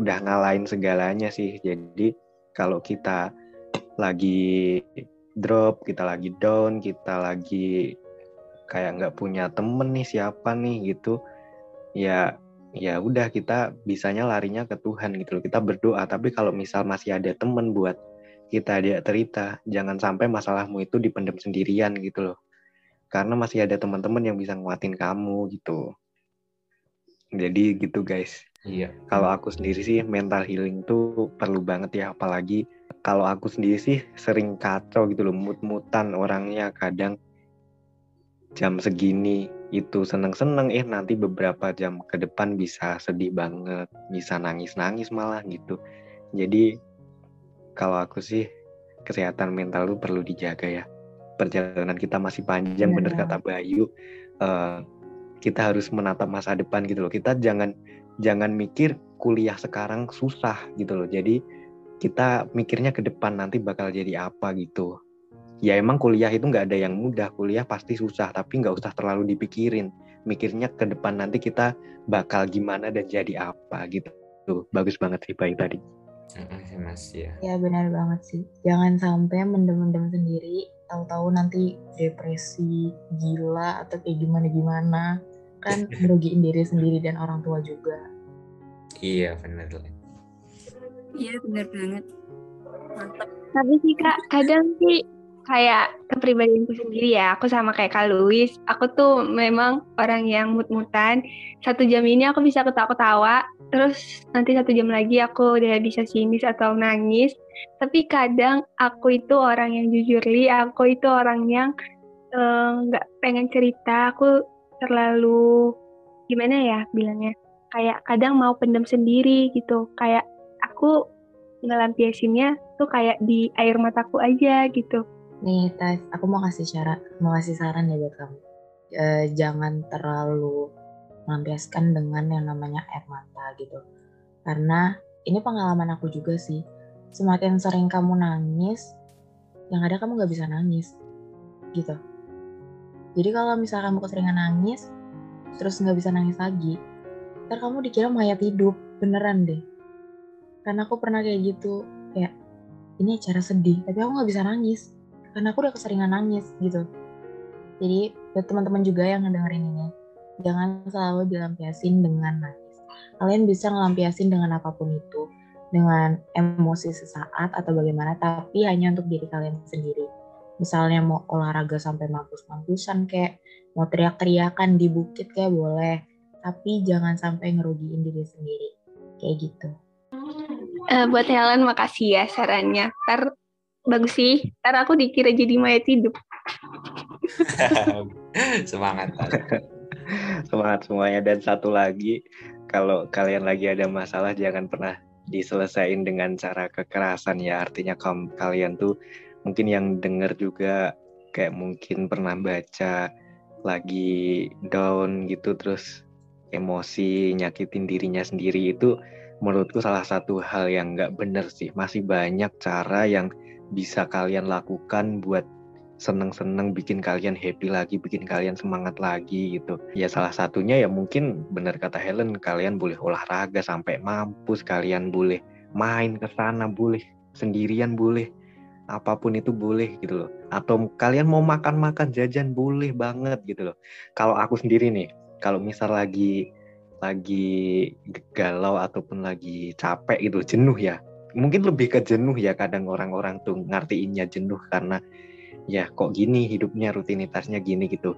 udah ngalahin segalanya sih. Jadi kalau kita lagi drop kita lagi down kita lagi kayak nggak punya temen nih siapa nih gitu ya ya udah kita bisanya larinya ke Tuhan gitu loh. Kita berdoa tapi kalau misal masih ada temen buat kita dia cerita jangan sampai masalahmu itu dipendam sendirian gitu loh karena masih ada teman-teman yang bisa nguatin kamu gitu jadi gitu guys. Iya. Kalau aku sendiri sih mental healing tuh perlu banget ya apalagi kalau aku sendiri sih sering kacau gitu loh mut-mutan orangnya kadang jam segini itu seneng-seneng eh nanti beberapa jam ke depan bisa sedih banget, bisa nangis-nangis malah gitu. Jadi kalau aku sih kesehatan mental tuh perlu dijaga ya. Perjalanan kita masih panjang, ya. bener kata Bayu. Uh, kita harus menatap masa depan gitu loh. Kita jangan jangan mikir kuliah sekarang susah gitu loh. Jadi kita mikirnya ke depan nanti bakal jadi apa gitu. Ya emang kuliah itu nggak ada yang mudah. Kuliah pasti susah tapi nggak usah terlalu dipikirin. Mikirnya ke depan nanti kita bakal gimana dan jadi apa gitu. Tuh bagus banget sih baik tadi mas ya ya benar banget sih. Jangan sampai mendem-mendem sendiri tahu-tahu nanti depresi gila atau kayak gimana gimana kan merugiin diri sendiri dan orang tua juga. Iya benar iya benar banget. Mantap. Tapi sih kak kadang sih kayak kepribadianku sendiri ya aku sama kayak kak Luis aku tuh memang orang yang mut-mutan. Satu jam ini aku bisa ketawa-ketawa terus nanti satu jam lagi aku udah bisa sinis atau nangis. Tapi kadang aku itu orang yang jujur li. Aku itu orang yang eh, nggak uh, pengen cerita. Aku terlalu gimana ya bilangnya? Kayak kadang mau pendem sendiri gitu. Kayak aku ngelampiasinnya tuh kayak di air mataku aja gitu. Nih Tais aku mau kasih syarat mau kasih saran ya buat kamu. E, jangan terlalu melampiaskan dengan yang namanya air mata gitu karena ini pengalaman aku juga sih semakin sering kamu nangis yang ada kamu gak bisa nangis gitu jadi kalau misalkan kamu keseringan nangis, terus nggak bisa nangis lagi, ntar kamu dikira mayat hidup, beneran deh. Karena aku pernah kayak gitu, kayak ini acara sedih, tapi aku nggak bisa nangis, karena aku udah keseringan nangis gitu. Jadi buat teman-teman juga yang ngedengerin ini, jangan selalu dilampiasin dengan nangis. Kalian bisa ngelampiasin dengan apa pun itu, dengan emosi sesaat atau bagaimana, tapi hanya untuk diri kalian sendiri. Misalnya mau olahraga sampai mampus-mampusan kayak mau teriak-teriakan di bukit kayak boleh tapi jangan sampai ngerugiin diri sendiri. Kayak gitu. Uh, buat Helen makasih ya sarannya. Ntar bagus sih. Ntar aku dikira jadi mayat hidup. Semangat semangat semuanya. Dan satu lagi kalau kalian lagi ada masalah jangan pernah diselesaikan dengan cara kekerasan ya. Artinya kalian tuh mungkin yang denger juga kayak mungkin pernah baca lagi down gitu terus emosi, nyakitin dirinya sendiri. Itu menurutku salah satu hal yang nggak bener sih. Masih banyak cara yang bisa kalian lakukan buat seneng-seneng bikin kalian happy lagi, bikin kalian semangat lagi gitu. Ya salah satunya ya mungkin benar kata Helen, kalian boleh olahraga sampai mampus, kalian boleh main ke sana, boleh sendirian boleh, apa pun itu boleh gitu loh. Atau kalian mau makan-makan jajan boleh banget gitu loh. Kalau aku sendiri nih, kalau misal lagi lagi galau ataupun lagi capek itu jenuh ya. Mungkin lebih ke jenuh ya kadang orang-orang tuh ngertiinnya jenuh karena ya kok gini hidupnya rutinitasnya gini gitu.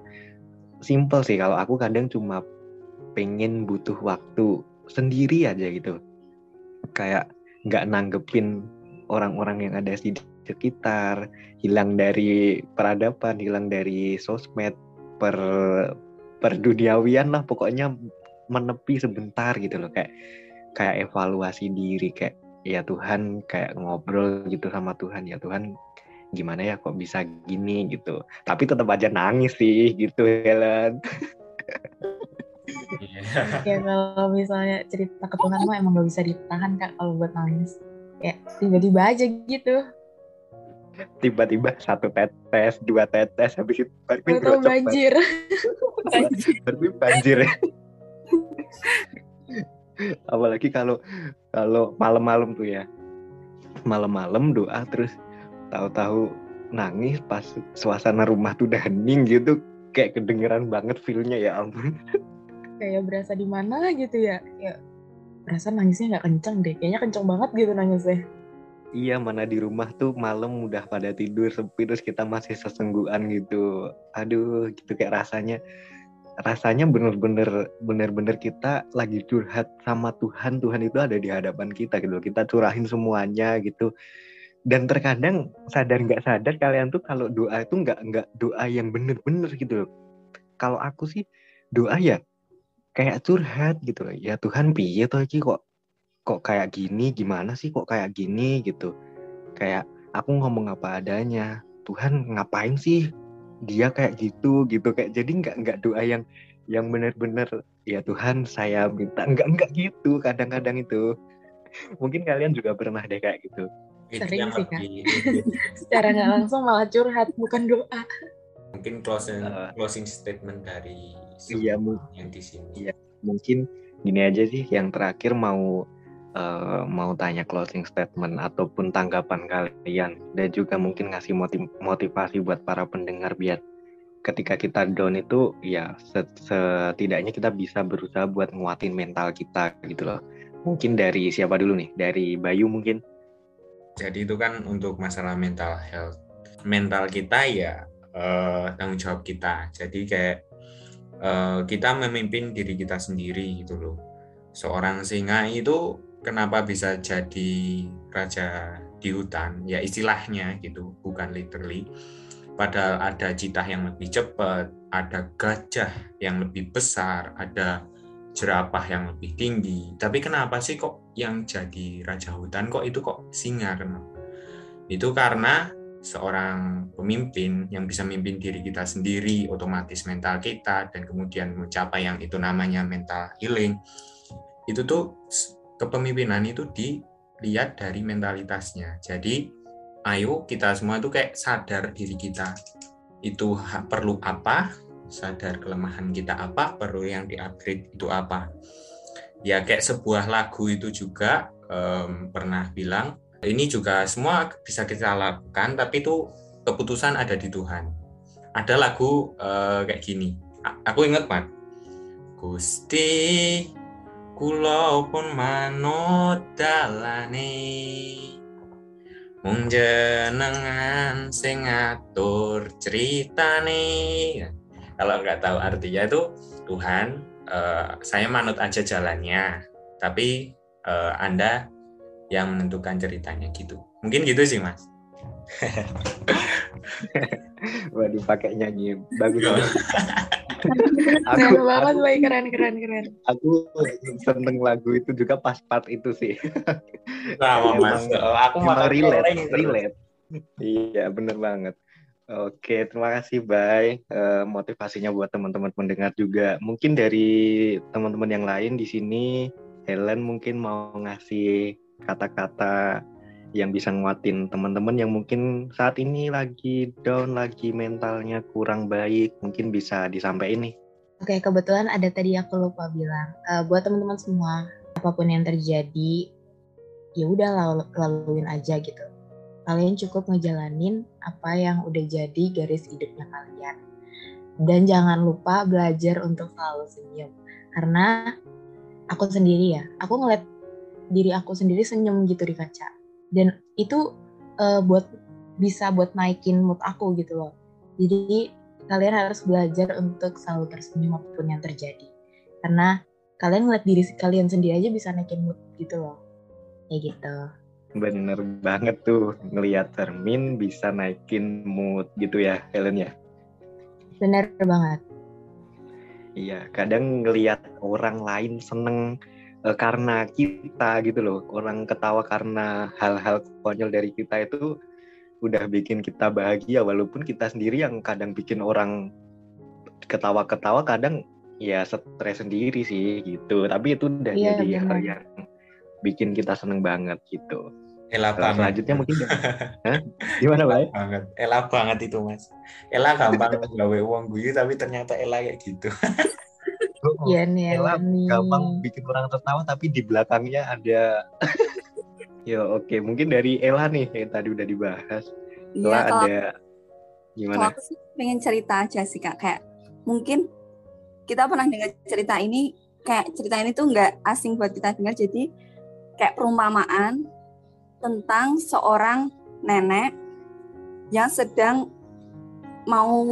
Simple sih kalau aku kadang cuma pengen butuh waktu sendiri aja gitu. Kayak nggak nanggepin orang-orang yang ada di sekitar hilang dari peradaban hilang dari sosmed per perduniawian lah pokoknya menepi sebentar gitu loh. Kayak kayak evaluasi diri kayak ya Tuhan kayak ngobrol gitu sama Tuhan ya Tuhan gimana ya kok bisa gini gitu. Tapi tetap aja nangis sih gitu Helen. Ya kalau misalnya cerita ke Tuhan mah emang gak bisa ditahan kak kalau buat nangis. Ya tiba-tiba aja gitu. Tiba-tiba satu tetes dua tetes habis itu baru banjir. Baru banjir ya. Apalagi kalau kalau malam-malam tuh ya. Malam-malam doa terus tahu-tahu nangis pas suasana rumah tuh udah hening gitu. Kayak kedengeran banget feelnya ya ampun. Kayak berasa di mana gitu ya. Ya berasa nangisnya nggak kenceng deh. Kayaknya kenceng banget gitu nangisnya. Iya mana di rumah tuh malam udah pada tidur sepi terus kita masih sesengguan gitu. Aduh gitu kayak rasanya. Rasanya bener-bener bener-bener kita lagi curhat sama Tuhan. Tuhan itu ada di hadapan kita gitu. Kita curahin semuanya gitu dan terkadang sadar nggak sadar kalian tuh kalau doa itu nggak nggak doa yang bener-bener gitu loh. Kalau aku sih doa ya kayak curhat gitu loh. Ya Tuhan piye toh iki kok kok kayak gini gimana sih kok kayak gini gitu. Kayak aku ngomong apa adanya. Tuhan ngapain sih dia kayak gitu gitu kayak jadi nggak nggak doa yang yang bener-bener ya Tuhan saya minta nggak nggak gitu kadang-kadang itu mungkin kalian juga pernah deh kayak gitu Sering sih kak. Secara nggak langsung malah curhat, bukan doa. Mungkin closing uh, closing statement dari iya, yang di sini. Iya, mungkin gini aja sih. Yang terakhir mau uh, mau tanya closing statement ataupun tanggapan kalian dan juga mungkin ngasih motiv motivasi buat para pendengar biar ketika kita down itu ya setidaknya kita bisa berusaha buat nguatin mental kita gitu loh. Mungkin dari siapa dulu nih? Dari Bayu mungkin. Jadi itu kan untuk masalah mental health. Mental kita ya uh, tanggung jawab kita. Jadi kayak uh, kita memimpin diri kita sendiri gitu loh. Seorang singa itu kenapa bisa jadi raja di hutan? Ya istilahnya gitu, bukan literally. Padahal ada citah yang lebih cepat, ada gajah yang lebih besar, ada jerapah yang lebih tinggi. Tapi kenapa sih kok yang jadi raja hutan kok itu kok singa kenapa? Itu karena seorang pemimpin yang bisa memimpin diri kita sendiri, otomatis mental kita dan kemudian mencapai yang itu namanya mental healing. Itu tuh kepemimpinan itu dilihat dari mentalitasnya. Jadi ayo kita semua itu kayak sadar diri kita itu perlu apa, sadar kelemahan kita apa, perlu yang di-upgrade itu apa. Ya kayak sebuah lagu itu juga um, pernah bilang, ini juga semua bisa kita lakukan, tapi itu keputusan ada di Tuhan. Ada lagu uh, kayak gini, aku inget Pak. Gusti kulo pun manut dalane mung sing ngatur ceritane kalau nggak tahu artinya itu Tuhan uh, saya manut aja jalannya tapi uh, anda yang menentukan ceritanya gitu. Mungkin gitu sih mas. Waduh pakai nyanyi. Bagus aku, keren banget aku, baik keren keren keren. aku seneng lagu itu juga pas part itu sih. Nah mas. Aku malah relate relate. Iya bener banget Oke, terima kasih, Bay. Uh, motivasinya buat teman-teman pendengar juga. Mungkin dari teman-teman yang lain di sini, Helen mungkin mau ngasih kata-kata yang bisa nguatin teman-teman yang mungkin saat ini lagi down, lagi mentalnya kurang baik, mungkin bisa disampaikan nih. Oke, kebetulan ada tadi aku lupa bilang. Uh, buat teman-teman semua, apa pun yang terjadi, ya udah lalu, laluin aja gitu kalian cukup ngejalanin apa yang udah jadi garis hidupnya kalian. Dan jangan lupa belajar untuk selalu senyum. Karena aku sendiri ya, aku ngeliat diri aku sendiri senyum gitu di kaca. Dan itu uh, buat bisa buat naikin mood aku gitu loh. Jadi kalian harus belajar untuk selalu tersenyum apa pun yang terjadi. Karena kalian ngeliat diri kalian sendiri aja bisa naikin mood gitu loh. Kayak gitu. Bener banget tuh ngelihat cermin bisa naikin mood gitu ya Helen ya. Bener banget. Iya, kadang ngelihat orang lain seneng uh, karena kita gitu loh. Orang ketawa karena hal-hal konyol dari kita itu udah bikin kita bahagia walaupun kita sendiri yang kadang bikin orang ketawa-ketawa kadang ya stres sendiri sih gitu. Tapi itu udah iya, jadi hal yang bikin kita seneng banget gitu. Ela banget. Selanjutnya mungkin Hah? gimana baik? Banget. Ela banget itu mas. Ela gampang gawe uang gue tapi ternyata Ela kayak gitu. Iya nih Ela gampang bikin orang tertawa tapi di belakangnya ada. ya oke okay. mungkin dari Ela nih yang tadi udah dibahas. Iya, Ela kalau, ada gimana? Kalau aku sih pengen cerita aja sih kak kayak mungkin kita pernah dengar cerita ini kayak cerita ini tuh nggak asing buat kita dengar jadi kayak perumpamaan tentang seorang nenek yang sedang mau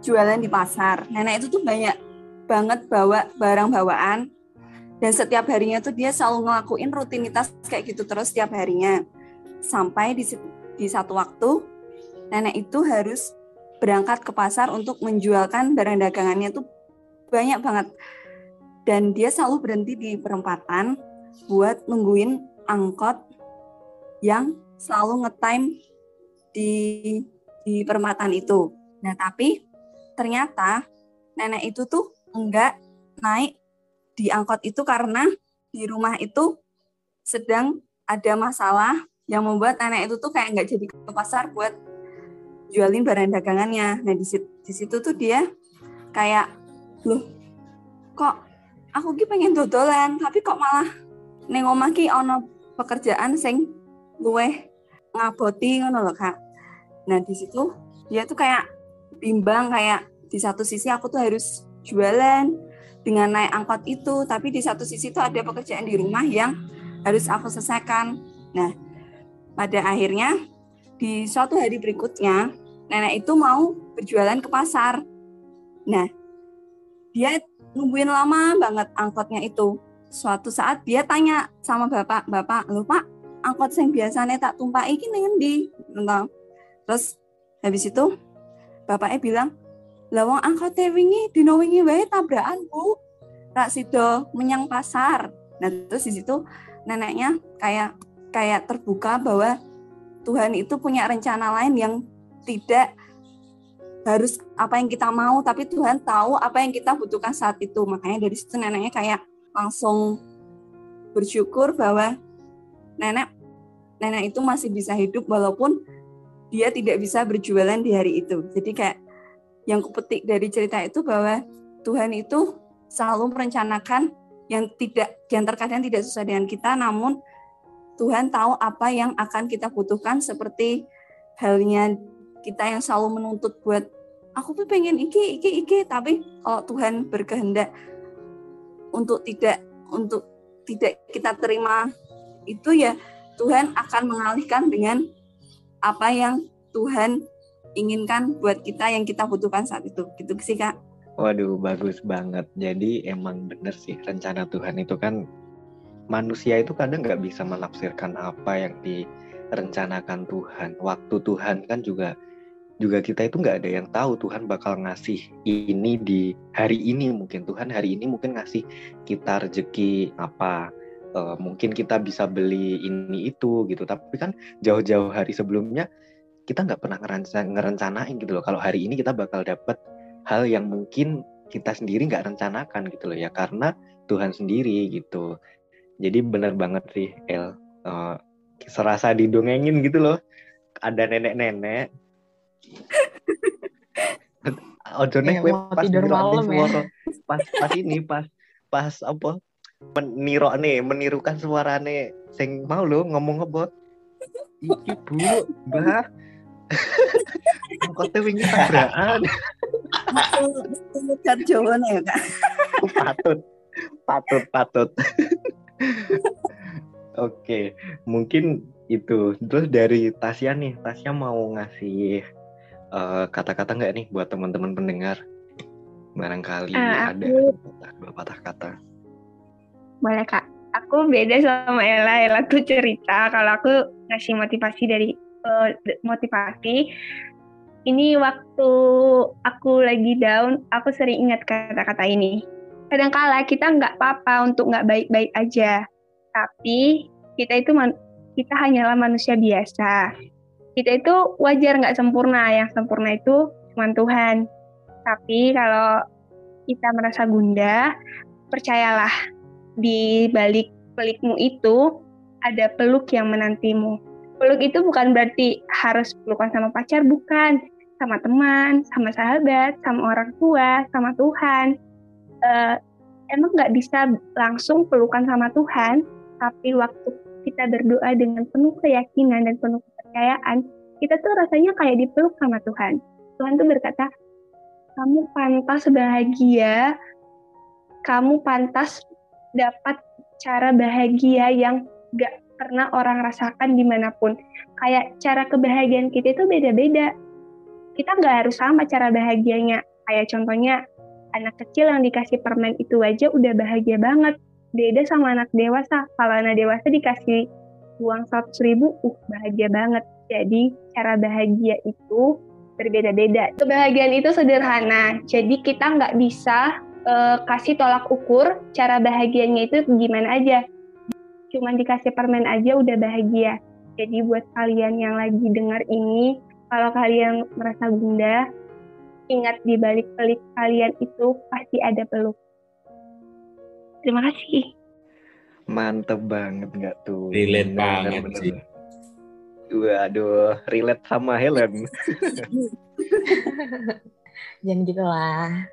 jualan di pasar. Nenek itu tuh banyak banget bawa barang bawaan dan setiap harinya tuh dia selalu ngelakuin rutinitas kayak gitu terus setiap harinya. Sampai di, di satu waktu nenek itu harus berangkat ke pasar untuk menjualkan barang dagangannya tuh banyak banget. Dan dia selalu berhenti di perempatan buat nungguin angkot yang selalu ngetime di di perempatan itu. Nah, tapi ternyata nenek itu tuh enggak naik di angkot itu karena di rumah itu sedang ada masalah yang membuat nenek itu tuh kayak nggak jadi ke pasar buat jualin barang dagangannya. Nah di situ, di situ tuh dia kayak loh kok aku ki pengen dodolan tapi kok malah neng omah ki ono pekerjaan sing luweh ngaboti ngono loh kak. Nah di situ dia tuh kayak bimbang kayak di satu sisi aku tuh harus jualan dengan naik angkot itu tapi di satu sisi tuh ada pekerjaan di rumah yang harus aku selesaikan. Nah pada akhirnya di suatu hari berikutnya nenek itu mau berjualan ke pasar. Nah dia nungguin lama banget angkotnya itu. Suatu saat dia tanya sama bapak, bapak, lupa angkot yang biasanya tak tumpah ini nih di terus habis itu bapaknya bilang lawang angkot wingi dino wingi wae tabrakan bu. Rak sido menyang pasar. Nah terus di situ neneknya kayak kayak terbuka bahwa Tuhan itu punya rencana lain yang tidak harus apa yang kita mau tapi Tuhan tahu apa yang kita butuhkan saat itu makanya dari situ neneknya kayak langsung bersyukur bahwa nenek nenek itu masih bisa hidup walaupun dia tidak bisa berjualan di hari itu. Jadi kayak yang kupetik dari cerita itu bahwa Tuhan itu selalu merencanakan yang tidak yang terkadang tidak sesuai dengan kita namun Tuhan tahu apa yang akan kita butuhkan seperti halnya kita yang selalu menuntut buat aku tuh pengen iki iki iki tapi kalau Tuhan berkehendak untuk tidak untuk tidak kita terima itu ya Tuhan akan mengalihkan dengan apa yang Tuhan inginkan buat kita yang kita butuhkan saat itu. Gitu sih kak. Waduh bagus banget. Jadi emang bener sih rencana Tuhan itu kan manusia itu kadang nggak bisa menafsirkan apa yang direncanakan Tuhan. Waktu Tuhan kan juga juga kita itu nggak ada yang tahu Tuhan bakal ngasih ini di hari ini. Mungkin Tuhan hari ini mungkin ngasih kita rezeki apa uh, mungkin kita bisa beli ini itu gitu. Tapi kan jauh-jauh hari sebelumnya kita nggak pernah ngerencana, ngerencanain gitu loh. Kalau hari ini kita bakal dapat hal yang mungkin kita sendiri nggak rencanakan gitu loh ya. Karena Tuhan sendiri gitu. Jadi benar banget sih El. Uh, serasa didongengin gitu loh. Ada nenek-nenek ojo nek pas tidur malam ya. pas pas ini pas pas apa? Meniro nih menirukan suarane sing mau lo ngomong apa? Iki bu mbah. Angkotnya wingi tabrakan. Cat Jawa ya kak. Patut. Patut patut. Oke mungkin itu. Terus dari Tasya nih Tasya mau ngasih kata kata-kata nggak nih buat teman-teman pendengar? Barangkali uh, ada dua patah kata. Boleh kak. Aku beda sama Ella. Ella tuh cerita kalau aku ngasih motivasi dari uh, motivasi. Ini waktu aku lagi down aku sering ingat kata-kata ini. Kadangkala kita nggak apa-apa untuk nggak baik-baik aja. Tapi kita itu kita hanyalah manusia biasa kita itu wajar nggak sempurna yang sempurna itu cuma Tuhan. Tapi kalau kita merasa gundah percayalah di balik pelikmu itu ada peluk yang menantimu. Peluk itu bukan berarti harus pelukan sama pacar bukan. Sama teman sama sahabat sama orang tua sama Tuhan. Uh, emang nggak bisa langsung pelukan sama Tuhan tapi waktu kita berdoa dengan penuh keyakinan dan penuh kepercayaan, kita tuh rasanya kayak dipeluk sama Tuhan. Tuhan tuh berkata, kamu pantas bahagia, kamu pantas dapat cara bahagia yang gak pernah orang rasakan di mana pun. Kayak cara kebahagiaan kita itu beda-beda. Kita nggak harus sama cara bahagianya. Kayak contohnya anak kecil yang dikasih permen itu aja udah bahagia banget beda sama anak dewasa. Kalau anak dewasa dikasih uang seratus ribu, uh bahagia banget. Jadi cara bahagia itu berbeda-beda. Kebahagiaan itu sederhana. Jadi kita nggak bisa uh, kasih tolak ukur cara bahagianya itu gimana aja. Cuman dikasih permen aja udah bahagia. Jadi buat kalian yang lagi dengar ini, kalau kalian merasa gundah, ingat di balik pelik kalian itu pasti ada peluk. Terima kasih. Mantep banget nggak tuh? Relate banget bener, sih. Waduh, relate sama Helen. Jangan gitu lah.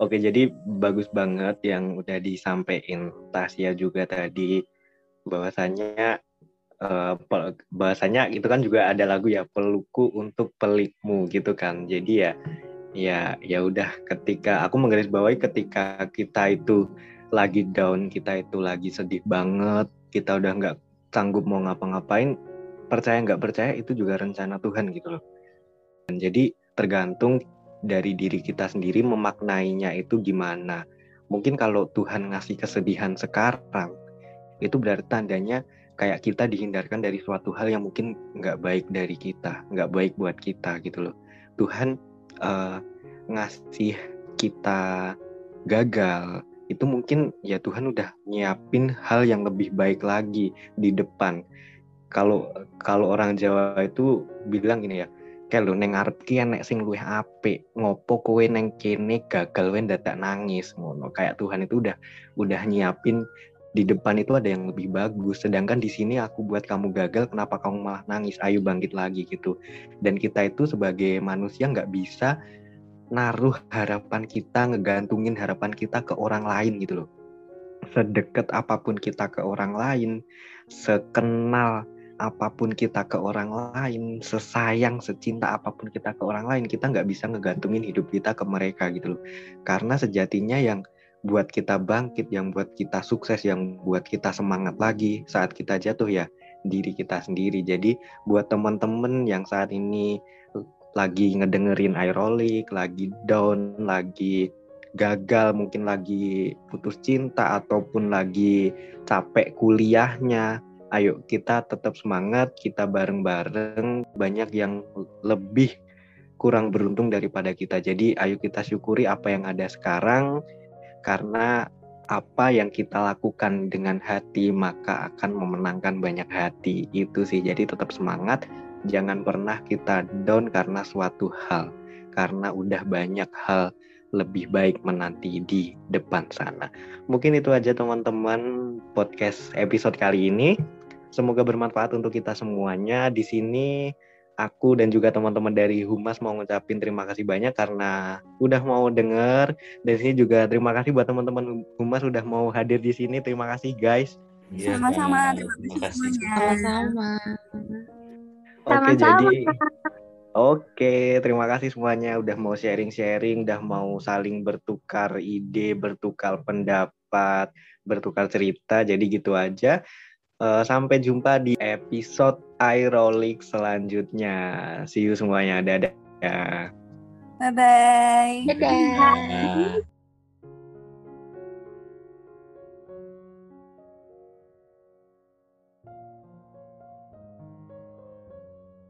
Oke, jadi bagus banget yang udah disampaikan Tasya juga tadi bahwasanya uh, bahasanya itu kan juga ada lagu ya peluku untuk pelikmu gitu kan. Jadi ya ya ya udah ketika aku menggarisbawahi ketika kita itu lagi down kita itu lagi sedih banget kita udah nggak sanggup mau ngapa-ngapain percaya nggak percaya itu juga rencana Tuhan gitu loh. Dan jadi tergantung dari diri kita sendiri memaknainya itu gimana. Mungkin kalau Tuhan ngasih kesedihan sekarang itu berarti tandanya kayak kita dihindarkan dari suatu hal yang mungkin nggak baik dari kita nggak baik buat kita gitu loh. Tuhan uh, ngasih kita gagal itu mungkin ya Tuhan udah nyiapin hal yang lebih baik lagi di depan. Kalau kalau orang Jawa itu bilang gini ya kayak lo neng arep ki enek sing luwih apik ngopo kowe neng kene gagal wae dadak nangis ngono. Kayak Tuhan itu udah udah nyiapin di depan itu ada yang lebih bagus. Sedangkan di sini aku buat kamu gagal kenapa kamu malah nangis? Ayo bangkit lagi gitu. Dan kita itu sebagai manusia nggak bisa naruh harapan kita ngegantungin harapan kita ke orang lain gitu loh sedekat apa pun kita ke orang lain sekenal apa pun kita ke orang lain sesayang secinta apa pun kita ke orang lain kita nggak bisa ngegantungin hidup kita ke mereka gitu loh karena sejatinya yang buat kita bangkit, yang buat kita sukses, yang buat kita semangat lagi saat kita jatuh ya diri kita sendiri. Jadi buat teman-teman yang saat ini lagi ngedengerin aerolik, lagi down, lagi gagal, mungkin lagi putus cinta ataupun lagi capek kuliahnya, ayo kita tetap semangat, kita bareng-bareng. Banyak yang lebih kurang beruntung daripada kita. Jadi ayo kita syukuri apa yang ada sekarang karena apa yang kita lakukan dengan hati maka akan memenangkan banyak hati itu sih jadi tetap semangat jangan pernah kita down karena suatu hal karena udah banyak hal lebih baik menanti di depan sana. Mungkin itu aja teman-teman podcast episode kali ini. Semoga bermanfaat untuk kita semuanya. Di sini aku dan juga teman-teman dari Humas mau ngucapin terima kasih banyak karena udah mau denger. Dan sini juga terima kasih buat teman-teman Humas udah mau hadir di sini. Terima kasih guys. Sama-sama, Kak. terima Terima kasih kasih. semuanya. Sama-sama. Oke, Sama-sama, jadi Oke, terima kasih semuanya udah mau sharing-sharing, udah mau saling bertukar ide, bertukar pendapat, bertukar cerita. Jadi gitu aja. Eh, sampai jumpa di episode iRolik selanjutnya. See you semuanya. Dadah. Bye-bye. Dadah. Nah.